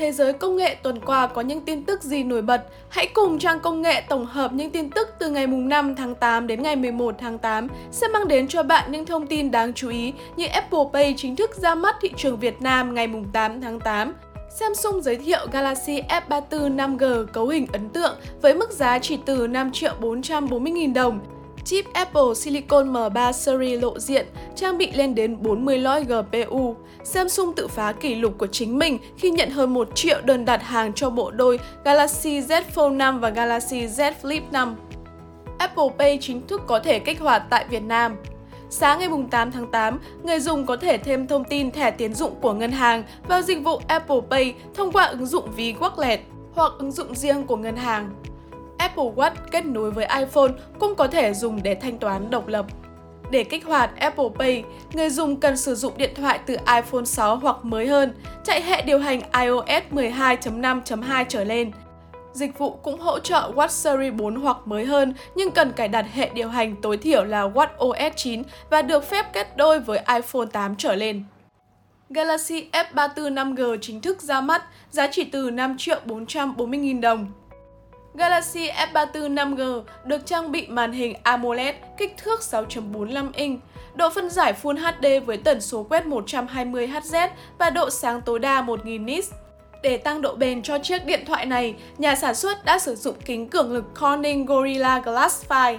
Thế giới công nghệ tuần qua có những tin tức gì nổi bật? Hãy cùng trang công nghệ tổng hợp những tin tức từ ngày 5 tháng 8 đến ngày 11 tháng 8 sẽ mang đến cho bạn những thông tin đáng chú ý như Apple Pay chính thức ra mắt thị trường Việt Nam ngày 8 tháng 8. Samsung giới thiệu Galaxy F34 5G cấu hình ấn tượng với mức giá chỉ từ 5 triệu 440 000 đồng. Chip Apple Silicon M3 series lộ diện, trang bị lên đến 40 lõi GPU. Samsung tự phá kỷ lục của chính mình khi nhận hơn 1 triệu đơn đặt hàng cho bộ đôi Galaxy Z Fold 5 và Galaxy Z Flip 5. Apple Pay chính thức có thể kích hoạt tại Việt Nam. Sáng ngày 8 tháng 8, người dùng có thể thêm thông tin thẻ tiến dụng của ngân hàng vào dịch vụ Apple Pay thông qua ứng dụng ví Wallet hoặc ứng dụng riêng của ngân hàng. Apple Watch kết nối với iPhone cũng có thể dùng để thanh toán độc lập. Để kích hoạt Apple Pay, người dùng cần sử dụng điện thoại từ iPhone 6 hoặc mới hơn, chạy hệ điều hành iOS 12.5.2 trở lên. Dịch vụ cũng hỗ trợ Watch Series 4 hoặc mới hơn nhưng cần cài đặt hệ điều hành tối thiểu là WatchOS 9 và được phép kết đôi với iPhone 8 trở lên. Galaxy S34 5G chính thức ra mắt, giá chỉ từ 5 triệu 440 000 đồng. Galaxy S34 5G được trang bị màn hình AMOLED kích thước 6.45 inch, độ phân giải Full HD với tần số quét 120 Hz và độ sáng tối đa 1000 nits. Để tăng độ bền cho chiếc điện thoại này, nhà sản xuất đã sử dụng kính cường lực Corning Gorilla Glass 5.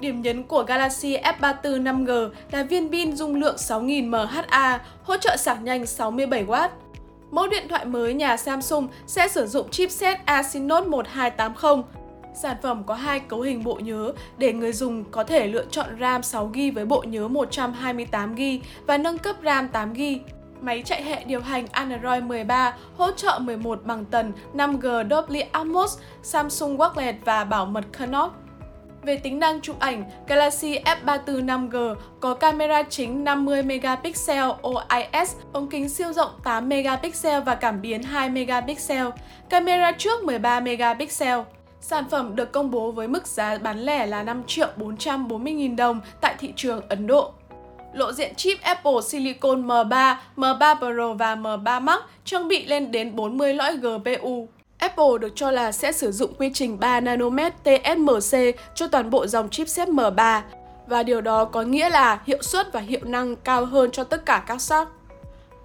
Điểm nhấn của Galaxy F34 5G là viên pin dung lượng 6000 mAh, hỗ trợ sạc nhanh 67W. Mẫu điện thoại mới nhà Samsung sẽ sử dụng chipset Exynos 1280. Sản phẩm có hai cấu hình bộ nhớ để người dùng có thể lựa chọn RAM 6GB với bộ nhớ 128GB và nâng cấp RAM 8GB. Máy chạy hệ điều hành Android 13 hỗ trợ 11 bằng tần 5G Dolby Atmos, Samsung Wallet và bảo mật Knox. Về tính năng chụp ảnh, Galaxy F34 5G có camera chính 50 megapixel OIS, ống kính siêu rộng 8 megapixel và cảm biến 2 megapixel, camera trước 13 megapixel. Sản phẩm được công bố với mức giá bán lẻ là 5 triệu 440 nghìn đồng tại thị trường Ấn Độ. Lộ diện chip Apple Silicon M3, M3 Pro và M3 Max trang bị lên đến 40 lõi GPU. Apple được cho là sẽ sử dụng quy trình 3 nanomet TSMC cho toàn bộ dòng chipset M3 và điều đó có nghĩa là hiệu suất và hiệu năng cao hơn cho tất cả các sắc.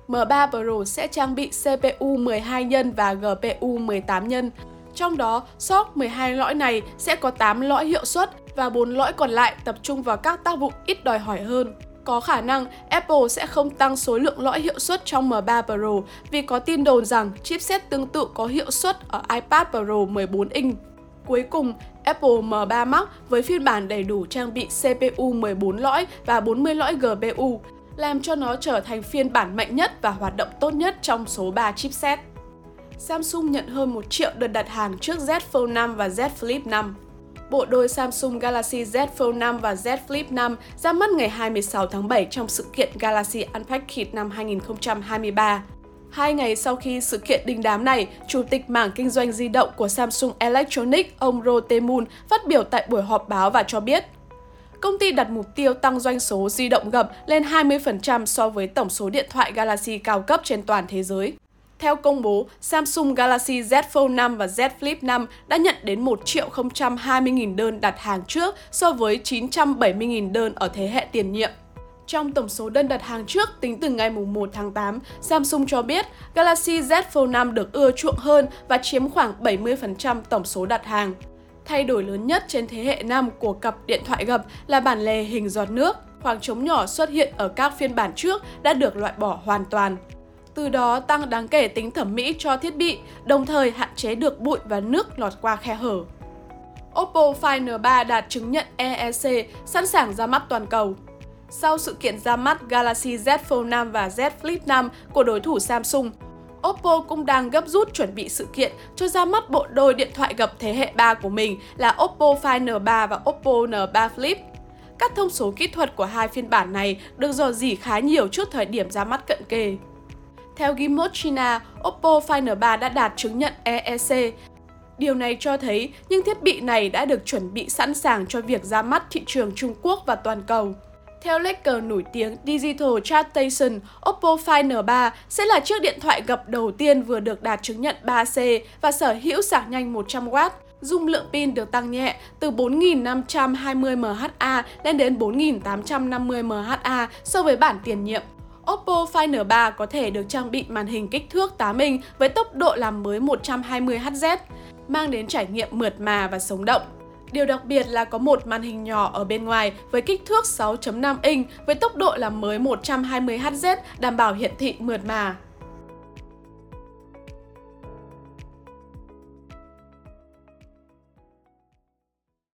M3 Pro sẽ trang bị CPU 12 nhân và GPU 18 nhân. Trong đó, SOC 12 lõi này sẽ có 8 lõi hiệu suất và 4 lõi còn lại tập trung vào các tác vụ ít đòi hỏi hơn. Có khả năng Apple sẽ không tăng số lượng lõi hiệu suất trong M3 Pro vì có tin đồn rằng chipset tương tự có hiệu suất ở iPad Pro 14 inch. Cuối cùng, Apple M3 Max với phiên bản đầy đủ trang bị CPU 14 lõi và 40 lõi GPU, làm cho nó trở thành phiên bản mạnh nhất và hoạt động tốt nhất trong số 3 chipset. Samsung nhận hơn 1 triệu đợt đặt hàng trước Z Fold 5 và Z Flip 5. Bộ đôi Samsung Galaxy Z Fold 5 và Z Flip 5 ra mắt ngày 26 tháng 7 trong sự kiện Galaxy Unpacked năm 2023. Hai ngày sau khi sự kiện đình đám này, Chủ tịch mảng kinh doanh di động của Samsung Electronics, ông Ro Temun, phát biểu tại buổi họp báo và cho biết công ty đặt mục tiêu tăng doanh số di động gập lên 20% so với tổng số điện thoại Galaxy cao cấp trên toàn thế giới. Theo công bố, Samsung Galaxy Z Fold 5 và Z Flip 5 đã nhận đến 1 triệu 020.000 đơn đặt hàng trước so với 970.000 đơn ở thế hệ tiền nhiệm. Trong tổng số đơn đặt hàng trước tính từ ngày 1 tháng 8, Samsung cho biết Galaxy Z Fold 5 được ưa chuộng hơn và chiếm khoảng 70% tổng số đặt hàng. Thay đổi lớn nhất trên thế hệ 5 của cặp điện thoại gập là bản lề hình giọt nước. Khoảng trống nhỏ xuất hiện ở các phiên bản trước đã được loại bỏ hoàn toàn từ đó tăng đáng kể tính thẩm mỹ cho thiết bị, đồng thời hạn chế được bụi và nước lọt qua khe hở. Oppo Find N3 đạt chứng nhận EEC, sẵn sàng ra mắt toàn cầu. Sau sự kiện ra mắt Galaxy Z Fold 5 và Z Flip 5 của đối thủ Samsung, Oppo cũng đang gấp rút chuẩn bị sự kiện cho ra mắt bộ đôi điện thoại gập thế hệ 3 của mình là Oppo Find N3 và Oppo N3 Flip. Các thông số kỹ thuật của hai phiên bản này được dò dỉ khá nhiều trước thời điểm ra mắt cận kề. Theo Gimot China, Oppo Find N3 đã đạt chứng nhận EEC. Điều này cho thấy những thiết bị này đã được chuẩn bị sẵn sàng cho việc ra mắt thị trường Trung Quốc và toàn cầu. Theo leaker nổi tiếng Digital Chartation, Oppo Find N3 sẽ là chiếc điện thoại gập đầu tiên vừa được đạt chứng nhận 3C và sở hữu sạc nhanh 100W. Dung lượng pin được tăng nhẹ từ 4.520 mAh lên đến 4.850 mAh so với bản tiền nhiệm. Oppo Find N3 có thể được trang bị màn hình kích thước 8 inch với tốc độ làm mới 120Hz, mang đến trải nghiệm mượt mà và sống động. Điều đặc biệt là có một màn hình nhỏ ở bên ngoài với kích thước 6.5 inch với tốc độ làm mới 120Hz đảm bảo hiển thị mượt mà.